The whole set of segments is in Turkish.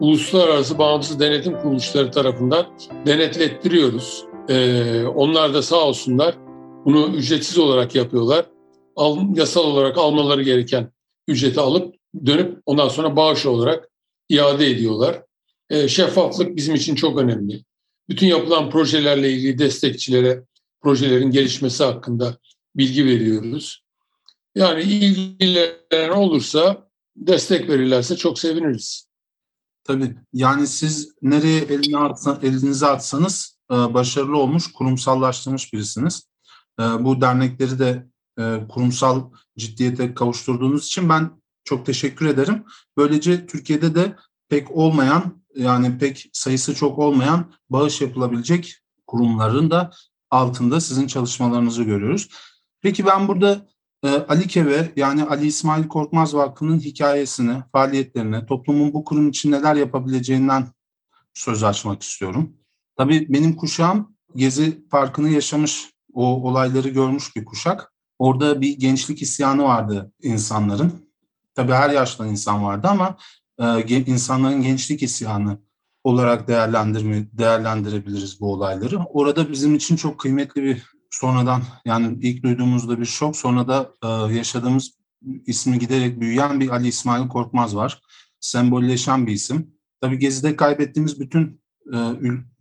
uluslararası bağımsız denetim kuruluşları tarafından denetlettiriyoruz. Ee, onlar da sağ olsunlar bunu ücretsiz olarak yapıyorlar. Al, yasal olarak almaları gereken ücreti alıp dönüp ondan sonra bağış olarak iade ediyorlar. Ee, şeffaflık bizim için çok önemli. Bütün yapılan projelerle ilgili destekçilere projelerin gelişmesi hakkında bilgi veriyoruz. Yani ilgilenen olursa destek verirlerse çok seviniriz. Tabii. Yani siz nereye elini atsa, elinizi atsanız e, başarılı olmuş, kurumsallaştırmış birisiniz. E, bu dernekleri de e, kurumsal ciddiyete kavuşturduğunuz için ben çok teşekkür ederim. Böylece Türkiye'de de pek olmayan yani pek sayısı çok olmayan bağış yapılabilecek kurumların da altında sizin çalışmalarınızı görüyoruz. Peki ben burada Ali Keve yani Ali İsmail Korkmaz Vakfı'nın hikayesini, faaliyetlerini, toplumun bu kurum için neler yapabileceğinden söz açmak istiyorum. Tabii benim kuşağım Gezi Parkı'nı yaşamış, o olayları görmüş bir kuşak. Orada bir gençlik isyanı vardı insanların. Tabii her yaştan insan vardı ama e, insanların gençlik isyanı olarak değerlendirme, değerlendirebiliriz bu olayları. Orada bizim için çok kıymetli bir sonradan yani ilk duyduğumuzda bir şok sonra da e, yaşadığımız ismi giderek büyüyen bir Ali İsmail Korkmaz var. Sembolleşen bir isim. Tabii Gezi'de kaybettiğimiz bütün e,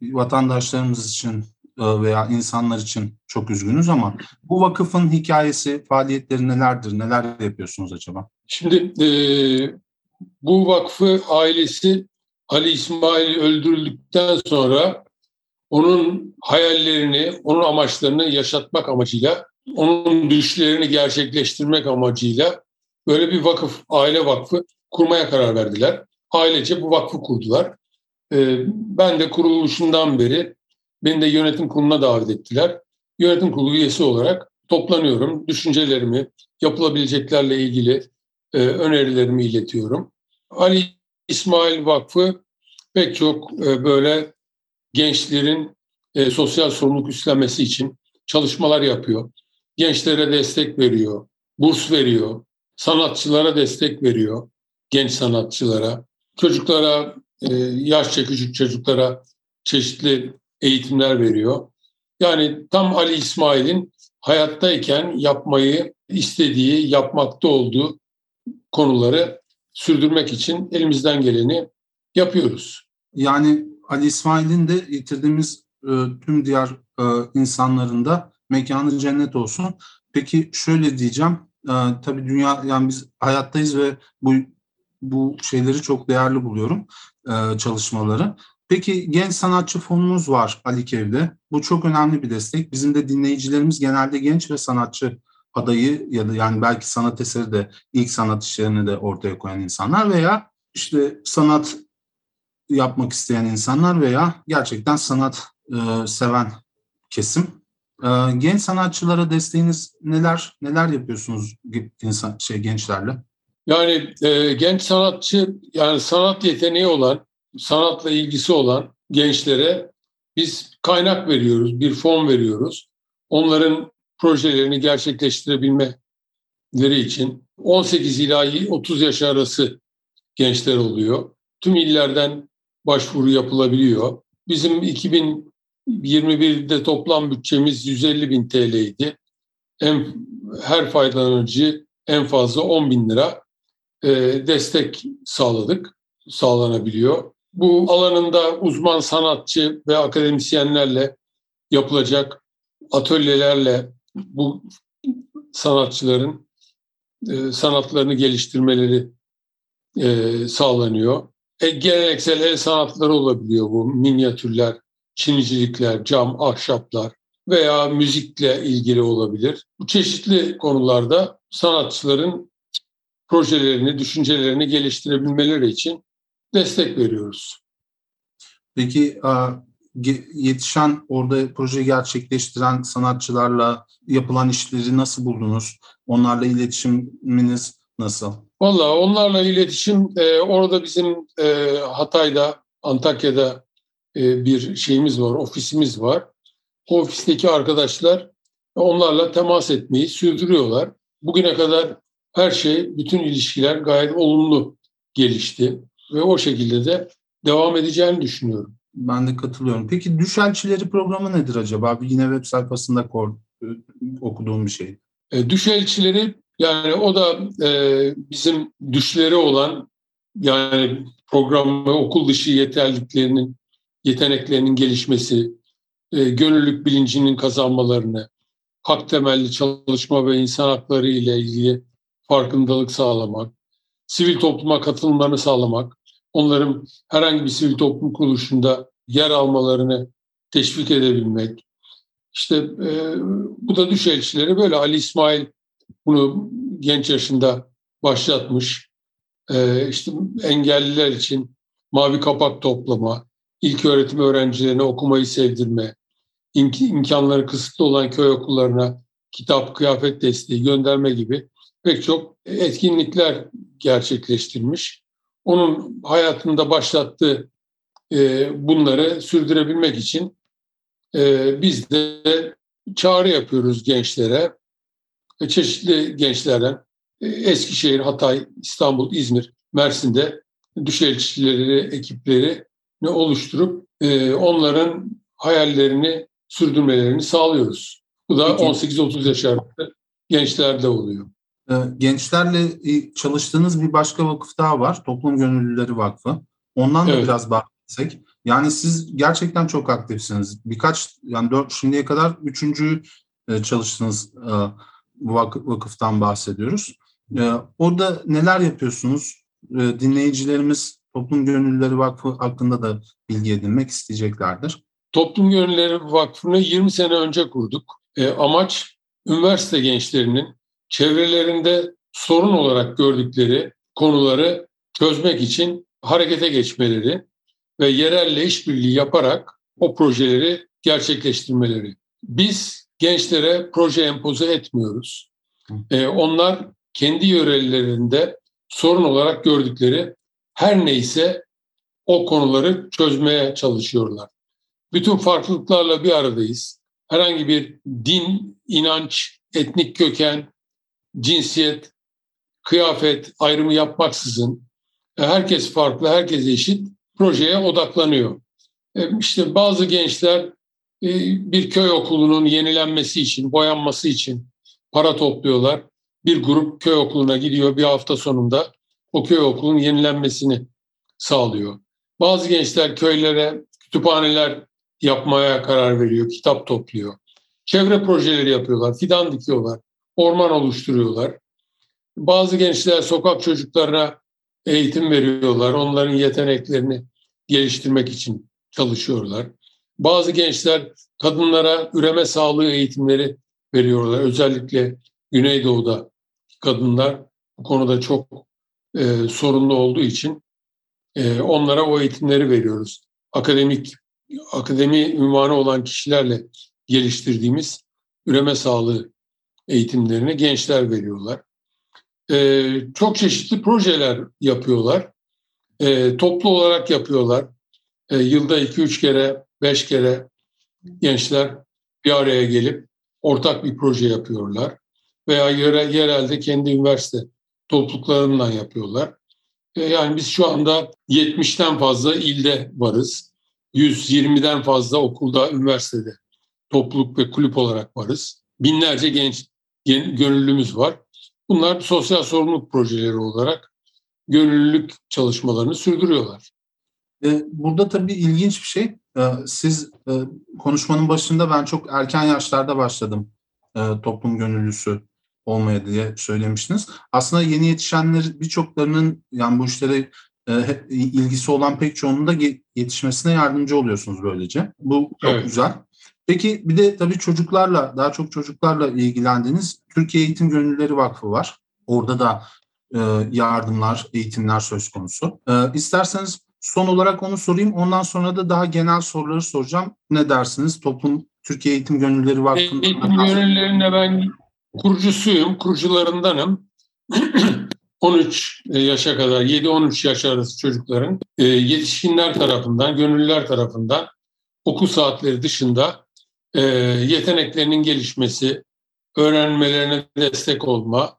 vatandaşlarımız için e, veya insanlar için çok üzgünüz ama bu vakıfın hikayesi, faaliyetleri nelerdir, neler yapıyorsunuz acaba? Şimdi e, bu vakfı ailesi Ali İsmail öldürüldükten sonra onun hayallerini, onun amaçlarını yaşatmak amacıyla, onun düşlerini gerçekleştirmek amacıyla böyle bir vakıf, aile vakfı kurmaya karar verdiler. Ailece bu vakfı kurdular. Ee, ben de kuruluşundan beri beni de yönetim kuruluna davet ettiler. Yönetim kurulu üyesi olarak toplanıyorum. Düşüncelerimi, yapılabileceklerle ilgili e, önerilerimi iletiyorum. Ali İsmail Vakfı pek çok e, böyle gençlerin e, sosyal sorumluluk üstlenmesi için çalışmalar yapıyor. Gençlere destek veriyor, burs veriyor, sanatçılara destek veriyor, genç sanatçılara, çocuklara, e, yaşça küçük çocuklara çeşitli eğitimler veriyor. Yani tam Ali İsmail'in hayattayken yapmayı istediği, yapmakta olduğu konuları sürdürmek için elimizden geleni yapıyoruz. Yani Ali İsmail'in de yitirdiğimiz e, tüm diğer e, insanların da mekanı cennet olsun. Peki şöyle diyeceğim. E, tabii dünya yani biz hayattayız ve bu bu şeyleri çok değerli buluyorum e, çalışmaları. Peki genç sanatçı fonumuz var Ali Kev'de. Bu çok önemli bir destek. Bizim de dinleyicilerimiz genelde genç ve sanatçı adayı ya da yani belki sanat eseri de ilk sanat işlerini de ortaya koyan insanlar veya işte sanat yapmak isteyen insanlar veya gerçekten sanat e, seven kesim. E, genç sanatçılara desteğiniz neler neler yapıyorsunuz insan şey gençlerle? Yani e, genç sanatçı yani sanat yeteneği olan, sanatla ilgisi olan gençlere biz kaynak veriyoruz, bir fon veriyoruz. Onların projelerini gerçekleştirebilmeleri için 18 ila 30 yaş arası gençler oluyor. Tüm illerden başvuru yapılabiliyor. Bizim 2021'de toplam bütçemiz 150 bin TL'ydi. En, her faydalanıcı en fazla 10 bin lira e, destek sağladık, sağlanabiliyor. Bu alanında uzman sanatçı ve akademisyenlerle yapılacak atölyelerle bu sanatçıların e, sanatlarını geliştirmeleri e, sağlanıyor. E, geleneksel el sanatları olabiliyor bu minyatürler, çinicilikler, cam, ahşaplar veya müzikle ilgili olabilir. Bu çeşitli konularda sanatçıların projelerini, düşüncelerini geliştirebilmeleri için destek veriyoruz. Peki yetişen orada proje gerçekleştiren sanatçılarla yapılan işleri nasıl buldunuz? Onlarla iletişiminiz nasıl? Valla onlarla iletişim e, orada bizim e, Hatay'da, Antakya'da e, bir şeyimiz var, ofisimiz var. O ofisteki arkadaşlar onlarla temas etmeyi sürdürüyorlar. Bugüne kadar her şey, bütün ilişkiler gayet olumlu gelişti ve o şekilde de devam edeceğini düşünüyorum. Ben de katılıyorum. Peki Düşelçileri programı nedir acaba? Yine web sayfasında okuduğum bir şey. E, yani o da e, bizim düşleri olan yani program ve okul dışı yeterliliklerinin, yeteneklerinin gelişmesi, e, gönüllülük bilincinin kazanmalarını, hak temelli çalışma ve insan hakları ile ilgili farkındalık sağlamak, sivil topluma katılımlarını sağlamak, onların herhangi bir sivil toplum kuruluşunda yer almalarını teşvik edebilmek. İşte e, bu da düş elçileri böyle Ali İsmail bunu genç yaşında başlatmış. E, işte engelliler için mavi kapak toplama, ilk öğretim öğrencilerine okumayı sevdirme, imkanları kısıtlı olan köy okullarına kitap, kıyafet desteği gönderme gibi pek çok etkinlikler gerçekleştirmiş. Onun hayatında başlattığı e, bunları sürdürebilmek için e, biz de çağrı yapıyoruz gençlere. E, çeşitli gençlerden Eskişehir, Hatay, İstanbul, İzmir, Mersin'de düşelçileri, ekipleri oluşturup onların hayallerini sürdürmelerini sağlıyoruz. Bu da 18-30 yaş arası gençlerde oluyor. Gençlerle çalıştığınız bir başka vakıf daha var. Toplum Gönüllüleri Vakfı. Ondan da evet. biraz bahsetsek. Yani siz gerçekten çok aktifsiniz. Birkaç, yani dört, şimdiye kadar üçüncü e, e, vakıftan bahsediyoruz. E, orada neler yapıyorsunuz? Dinleyicilerimiz Toplum Gönüllüleri Vakfı hakkında da bilgi edinmek isteyeceklerdir. Toplum Gönülleri Vakfı'nı 20 sene önce kurduk. E, amaç üniversite gençlerinin çevrelerinde sorun olarak gördükleri konuları çözmek için harekete geçmeleri ve yerelle işbirliği yaparak o projeleri gerçekleştirmeleri. Biz gençlere proje empoze etmiyoruz. E, onlar kendi yörelerinde sorun olarak gördükleri her neyse o konuları çözmeye çalışıyorlar. Bütün farklılıklarla bir aradayız. Herhangi bir din, inanç, etnik köken, cinsiyet, kıyafet ayrımı yapmaksızın e, herkes farklı, herkes eşit projeye odaklanıyor. E, işte bazı gençler bir köy okulunun yenilenmesi için, boyanması için para topluyorlar. Bir grup köy okuluna gidiyor bir hafta sonunda o köy okulunun yenilenmesini sağlıyor. Bazı gençler köylere kütüphaneler yapmaya karar veriyor, kitap topluyor. Çevre projeleri yapıyorlar, fidan dikiyorlar, orman oluşturuyorlar. Bazı gençler sokak çocuklarına eğitim veriyorlar, onların yeteneklerini geliştirmek için çalışıyorlar. Bazı gençler kadınlara üreme sağlığı eğitimleri veriyorlar. Özellikle Güneydoğu'da kadınlar bu konuda çok e, sorunlu olduğu için e, onlara o eğitimleri veriyoruz. Akademik akademi ünvanı olan kişilerle geliştirdiğimiz üreme sağlığı eğitimlerini gençler veriyorlar. Ee, çok çeşitli projeler yapıyorlar. Ee, toplu olarak yapıyorlar. Ee, yılda iki üç kere, beş kere gençler bir araya gelip ortak bir proje yapıyorlar. Veya yere, yerelde kendi üniversite topluluklarından yapıyorlar. Ee, yani biz şu anda 70'ten fazla ilde varız. 120'den fazla okulda, üniversitede topluluk ve kulüp olarak varız. Binlerce genç gönüllümüz var. Bunlar sosyal sorumluluk projeleri olarak gönüllülük çalışmalarını sürdürüyorlar. E, burada tabii ilginç bir şey. E, siz e, konuşmanın başında ben çok erken yaşlarda başladım toplum gönüllüsü olmaya diye söylemiştiniz. Aslında yeni yetişenler birçoklarının yani bu işlere ilgisi olan pek çoğunun da yetişmesine yardımcı oluyorsunuz böylece. Bu çok evet. güzel. Peki bir de tabii çocuklarla, daha çok çocuklarla ilgilendiğiniz Türkiye Eğitim Gönüllüleri Vakfı var. Orada da yardımlar, eğitimler söz konusu. İsterseniz son olarak onu sorayım. Ondan sonra da daha genel soruları soracağım. Ne dersiniz? Toplum Türkiye Eğitim Gönüllüleri Vakfı'nın... Eğitim Gönüllülerine ben kurucusuyum, kurucularındanım. 13 e, yaşa kadar 7-13 yaş arası çocukların e, yetişkinler tarafından, gönüllüler tarafından okul saatleri dışında e, yeteneklerinin gelişmesi, öğrenmelerine destek olma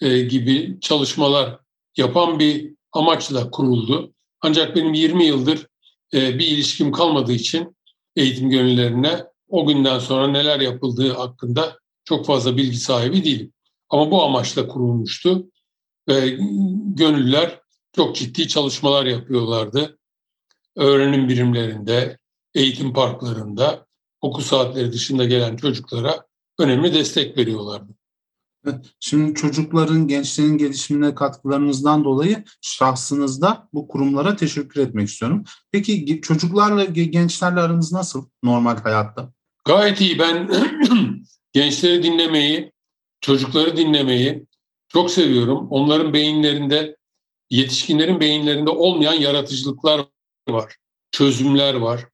gibi çalışmalar yapan bir amaçla kuruldu. Ancak benim 20 yıldır e, bir ilişkim kalmadığı için eğitim gönüllerine o günden sonra neler yapıldığı hakkında çok fazla bilgi sahibi değilim. Ama bu amaçla kurulmuştu ve gönüller çok ciddi çalışmalar yapıyorlardı. Öğrenim birimlerinde, eğitim parklarında, okul saatleri dışında gelen çocuklara önemli destek veriyorlardı. Şimdi çocukların, gençlerin gelişimine katkılarınızdan dolayı şahsınızda bu kurumlara teşekkür etmek istiyorum. Peki çocuklarla, gençlerle aranız nasıl normal hayatta? Gayet iyi. Ben gençleri dinlemeyi, çocukları dinlemeyi çok seviyorum. Onların beyinlerinde, yetişkinlerin beyinlerinde olmayan yaratıcılıklar var, çözümler var.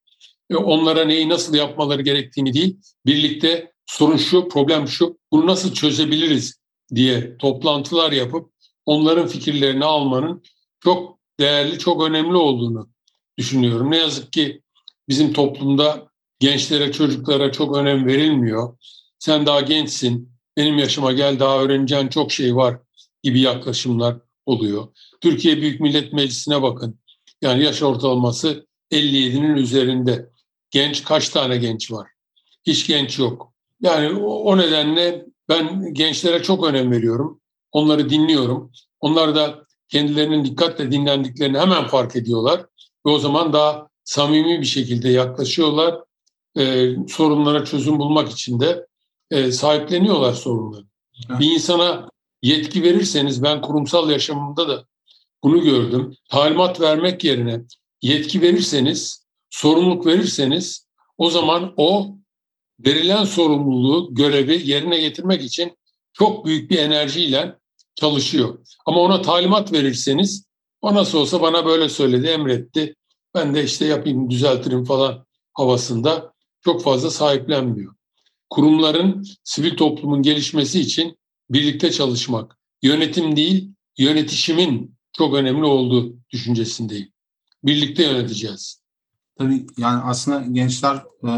Onlara neyi nasıl yapmaları gerektiğini değil, birlikte sorun şu, problem şu, bunu nasıl çözebiliriz diye toplantılar yapıp onların fikirlerini almanın çok değerli, çok önemli olduğunu düşünüyorum. Ne yazık ki bizim toplumda gençlere, çocuklara çok önem verilmiyor. Sen daha gençsin, benim yaşıma gel daha öğreneceğin çok şey var gibi yaklaşımlar oluyor. Türkiye Büyük Millet Meclisi'ne bakın. Yani yaş ortalaması 57'nin üzerinde. Genç kaç tane genç var? Hiç genç yok. Yani o nedenle ben gençlere çok önem veriyorum. Onları dinliyorum. Onlar da kendilerinin dikkatle dinlendiklerini hemen fark ediyorlar. Ve o zaman daha samimi bir şekilde yaklaşıyorlar. Ee, sorunlara çözüm bulmak için de e, sahipleniyorlar sorunları. Evet. Bir insana yetki verirseniz ben kurumsal yaşamımda da bunu gördüm. Talimat vermek yerine yetki verirseniz, sorumluluk verirseniz o zaman o verilen sorumluluğu, görevi yerine getirmek için çok büyük bir enerjiyle çalışıyor. Ama ona talimat verirseniz o nasıl olsa bana böyle söyledi, emretti. Ben de işte yapayım, düzeltirim falan havasında çok fazla sahiplenmiyor. Kurumların, sivil toplumun gelişmesi için birlikte çalışmak, yönetim değil, yönetişimin çok önemli olduğu düşüncesindeyim. Birlikte yöneteceğiz. Tabii yani aslında gençler e,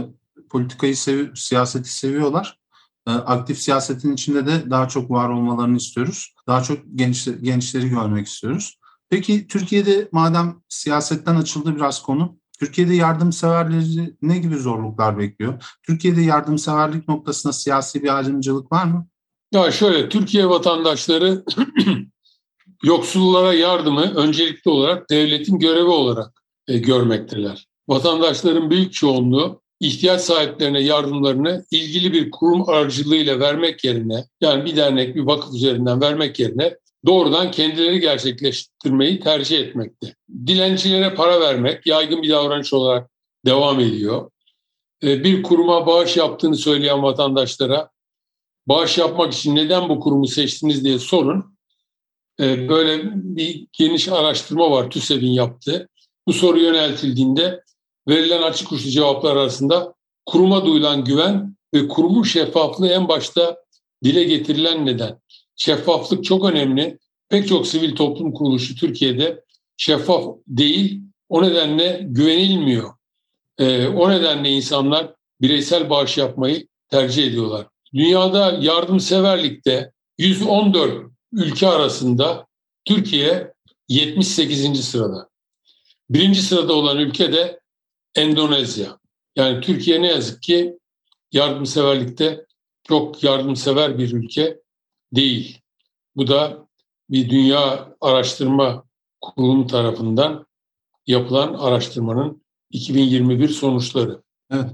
politikayı sevi siyaseti seviyorlar. E, aktif siyasetin içinde de daha çok var olmalarını istiyoruz. Daha çok genç, gençleri görmek istiyoruz. Peki Türkiye'de madem siyasetten açıldı biraz konu, Türkiye'de yardımseverleri ne gibi zorluklar bekliyor? Türkiye'de yardımseverlik noktasında siyasi bir ayrımcılık var mı? Ya şöyle, Türkiye vatandaşları yoksullara yardımı öncelikli olarak devletin görevi olarak e, görmekteler. Vatandaşların büyük çoğunluğu ihtiyaç sahiplerine yardımlarını ilgili bir kurum aracılığıyla vermek yerine yani bir dernek, bir vakıf üzerinden vermek yerine doğrudan kendileri gerçekleştirmeyi tercih etmekte. Dilencilere para vermek yaygın bir davranış olarak devam ediyor. E, bir kuruma bağış yaptığını söyleyen vatandaşlara bağış yapmak için neden bu kurumu seçtiniz diye sorun. E, böyle bir geniş araştırma var TÜSEV'in yaptığı. Bu soru yöneltildiğinde verilen açık uçlu cevaplar arasında kuruma duyulan güven ve kurumun şeffaflığı en başta dile getirilen neden. Şeffaflık çok önemli. Pek çok sivil toplum kuruluşu Türkiye'de şeffaf değil. O nedenle güvenilmiyor. Ee, o nedenle insanlar bireysel bağış yapmayı tercih ediyorlar. Dünyada yardımseverlikte 114 ülke arasında Türkiye 78. sırada. Birinci sırada olan ülke de Endonezya. Yani Türkiye ne yazık ki yardımseverlikte çok yardımsever bir ülke değil. Bu da bir dünya araştırma kurulumu tarafından yapılan araştırmanın 2021 sonuçları. Evet.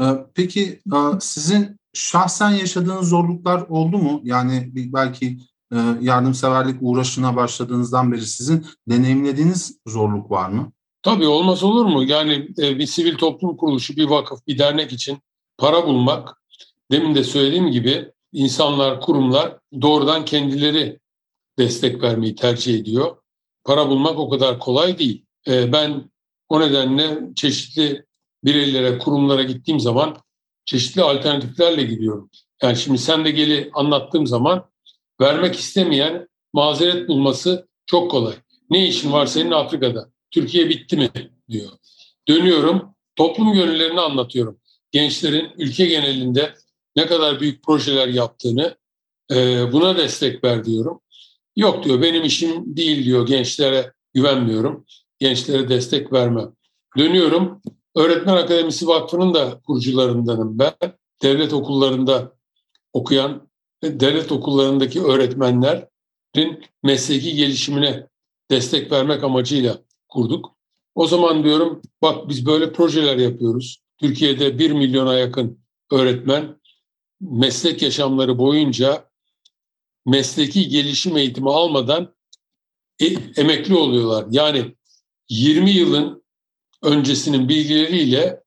Ee, peki e, sizin şahsen yaşadığınız zorluklar oldu mu? Yani belki e, yardımseverlik uğraşına başladığınızdan beri sizin deneyimlediğiniz zorluk var mı? Tabii olmaz olur mu? Yani e, bir sivil toplum kuruluşu, bir vakıf, bir dernek için para bulmak, demin de söylediğim gibi insanlar, kurumlar doğrudan kendileri destek vermeyi tercih ediyor. Para bulmak o kadar kolay değil. E, ben o nedenle çeşitli bireylere, kurumlara gittiğim zaman çeşitli alternatiflerle gidiyorum. Yani şimdi sen de geli anlattığım zaman vermek istemeyen mazeret bulması çok kolay. Ne işin var senin Afrika'da? Türkiye bitti mi diyor. Dönüyorum, toplum gönüllerini anlatıyorum. Gençlerin ülke genelinde ne kadar büyük projeler yaptığını e, buna destek ver diyorum. Yok diyor benim işim değil diyor gençlere güvenmiyorum. gençlere destek verme. Dönüyorum. Öğretmen Akademisi Vakfı'nın da kurucularındanım ben. Devlet okullarında okuyan, devlet okullarındaki öğretmenlerin mesleki gelişimine destek vermek amacıyla kurduk. O zaman diyorum bak biz böyle projeler yapıyoruz. Türkiye'de bir milyona yakın öğretmen meslek yaşamları boyunca mesleki gelişim eğitimi almadan e, emekli oluyorlar. Yani 20 yılın öncesinin bilgileriyle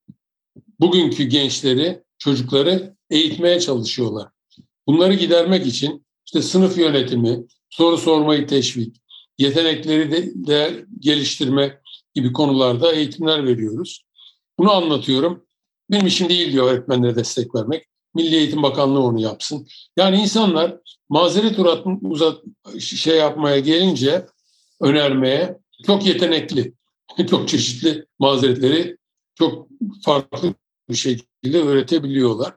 bugünkü gençleri, çocukları eğitmeye çalışıyorlar. Bunları gidermek için işte sınıf yönetimi, soru sormayı teşvik, yetenekleri de, de geliştirme gibi konularda eğitimler veriyoruz. Bunu anlatıyorum. Benim işim değil diyor öğretmenlere destek vermek. Milli Eğitim Bakanlığı onu yapsın. Yani insanlar mazeret uzat, uzat şey yapmaya gelince önermeye çok yetenekli, çok çeşitli mazeretleri çok farklı bir şekilde öğretebiliyorlar.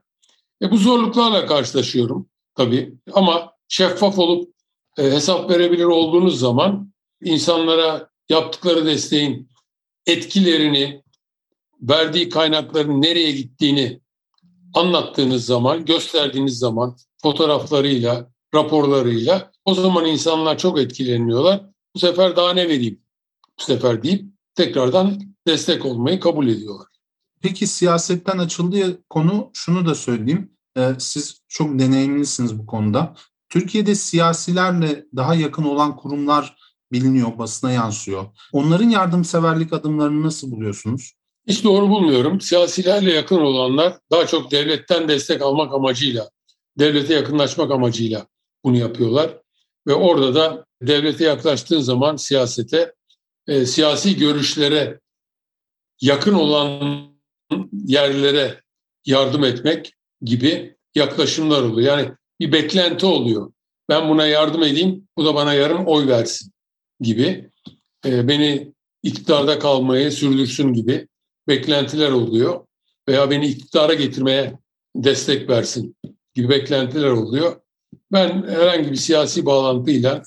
E bu zorluklarla karşılaşıyorum tabii ama şeffaf olup e, hesap verebilir olduğunuz zaman insanlara yaptıkları desteğin etkilerini, verdiği kaynakların nereye gittiğini anlattığınız zaman, gösterdiğiniz zaman fotoğraflarıyla, raporlarıyla o zaman insanlar çok etkileniyorlar. Bu sefer daha ne vereyim? Bu sefer deyip tekrardan destek olmayı kabul ediyorlar. Peki siyasetten açıldığı konu şunu da söyleyeyim. Ee, siz çok deneyimlisiniz bu konuda. Türkiye'de siyasilerle daha yakın olan kurumlar biliniyor, basına yansıyor. Onların yardımseverlik adımlarını nasıl buluyorsunuz? Hiç doğru bulmuyorum. Siyasilerle yakın olanlar daha çok devletten destek almak amacıyla, devlete yakınlaşmak amacıyla bunu yapıyorlar. Ve orada da devlete yaklaştığın zaman siyasete, e, siyasi görüşlere yakın olan yerlere yardım etmek gibi yaklaşımlar oluyor. Yani bir beklenti oluyor. Ben buna yardım edeyim, bu da bana yarın oy versin gibi. E, beni iktidarda kalmayı sürdürsün gibi beklentiler oluyor. Veya beni iktidara getirmeye destek versin gibi beklentiler oluyor. Ben herhangi bir siyasi bağlantıyla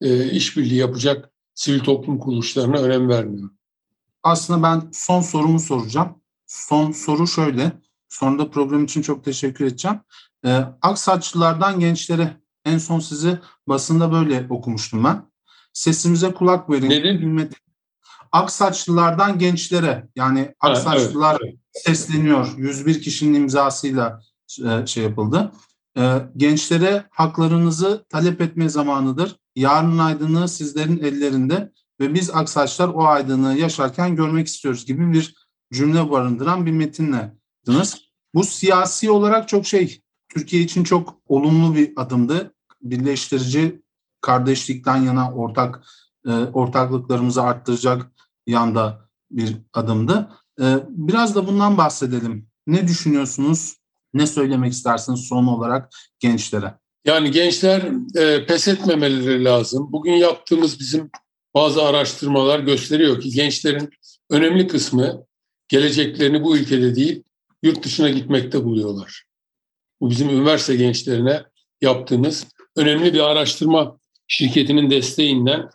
e, işbirliği yapacak sivil toplum kuruluşlarına önem vermiyorum. Aslında ben son sorumu soracağım. Son soru şöyle. Sonra da program için çok teşekkür edeceğim. Ee, Aksaçlılardan gençlere en son sizi basında böyle okumuştum ben. Sesimize kulak verin. Nedir? Aksaçlılardan gençlere yani Aksaçlılar ha, evet, evet. sesleniyor. 101 kişinin imzasıyla e, şey yapıldı. Ee, gençlere haklarınızı talep etme zamanıdır. Yarın aydınlığı sizlerin ellerinde ve biz Aksaçlar o aydınlığı yaşarken görmek istiyoruz gibi bir cümle barındıran bir metinle Bu siyasi olarak çok şey, Türkiye için çok olumlu bir adımdı. Birleştirici, kardeşlikten yana ortak e, ortaklıklarımızı arttıracak yanda bir adımdı. E, biraz da bundan bahsedelim. Ne düşünüyorsunuz? Ne söylemek istersiniz son olarak gençlere? Yani gençler e, pes etmemeleri lazım. Bugün yaptığımız bizim bazı araştırmalar gösteriyor ki gençlerin önemli kısmı geleceklerini bu ülkede değil yurt dışına gitmekte buluyorlar. Bu bizim üniversite gençlerine yaptığımız önemli bir araştırma şirketinin desteğinden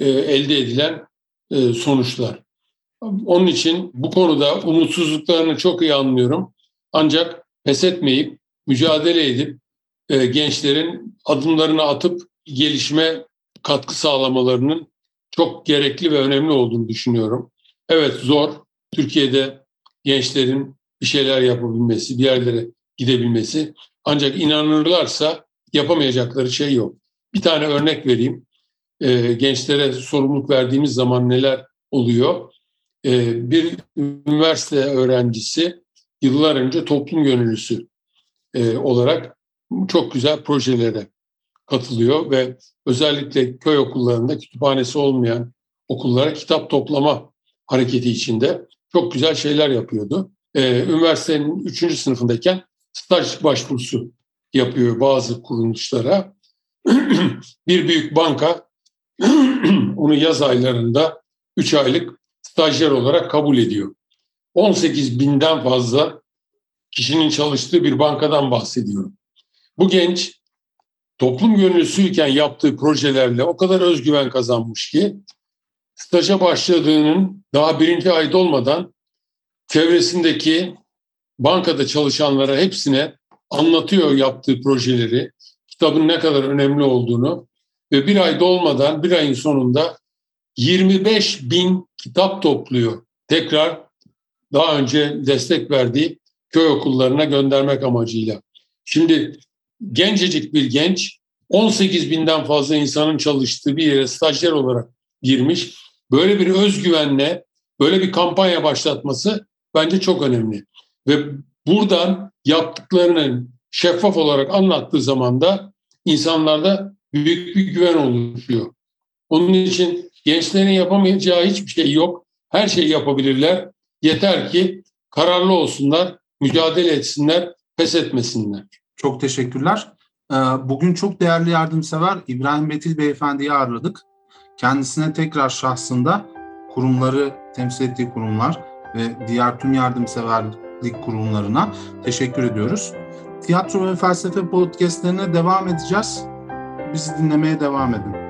e, elde edilen e, sonuçlar. Onun için bu konuda umutsuzluklarını çok iyi anlıyorum. Ancak pes etmeyip, mücadele edip e, gençlerin adımlarını atıp gelişime katkı sağlamalarının çok gerekli ve önemli olduğunu düşünüyorum. Evet zor. Türkiye'de gençlerin bir şeyler yapabilmesi, bir yerlere gidebilmesi. Ancak inanırlarsa yapamayacakları şey yok. Bir tane örnek vereyim. Ee, gençlere sorumluluk verdiğimiz zaman neler oluyor? Ee, bir üniversite öğrencisi yıllar önce toplum gönüllüsü e, olarak çok güzel projelere katılıyor ve özellikle köy okullarında kütüphanesi olmayan okullara kitap toplama hareketi içinde çok güzel şeyler yapıyordu. Ee, üniversitenin üçüncü sınıfındayken staj başvurusu yapıyor bazı kuruluşlara. bir büyük banka onu yaz aylarında 3 aylık stajyer olarak kabul ediyor. 18 binden fazla kişinin çalıştığı bir bankadan bahsediyorum. Bu genç toplum gönüllüsüyken yaptığı projelerle o kadar özgüven kazanmış ki staja başladığının daha birinci ayda olmadan çevresindeki bankada çalışanlara hepsine anlatıyor yaptığı projeleri, kitabın ne kadar önemli olduğunu ve bir ayda olmadan bir ayın sonunda 25 bin kitap topluyor. Tekrar daha önce destek verdiği köy okullarına göndermek amacıyla. Şimdi gencecik bir genç 18 binden fazla insanın çalıştığı bir yere stajyer olarak girmiş. Böyle bir özgüvenle böyle bir kampanya başlatması bence çok önemli. Ve buradan yaptıklarını şeffaf olarak anlattığı zaman da insanlarda büyük bir güven oluşuyor. Onun için gençlerin yapamayacağı hiçbir şey yok. Her şeyi yapabilirler. Yeter ki kararlı olsunlar, mücadele etsinler, pes etmesinler. Çok teşekkürler. Ee, bugün çok değerli yardımsever İbrahim Betil Beyefendi'yi ağırladık. Kendisine tekrar şahsında kurumları temsil ettiği kurumlar ve diğer tüm yardımseverlik kurumlarına teşekkür ediyoruz. Tiyatro ve felsefe podcastlerine devam edeceğiz. Bizi dinlemeye devam edin.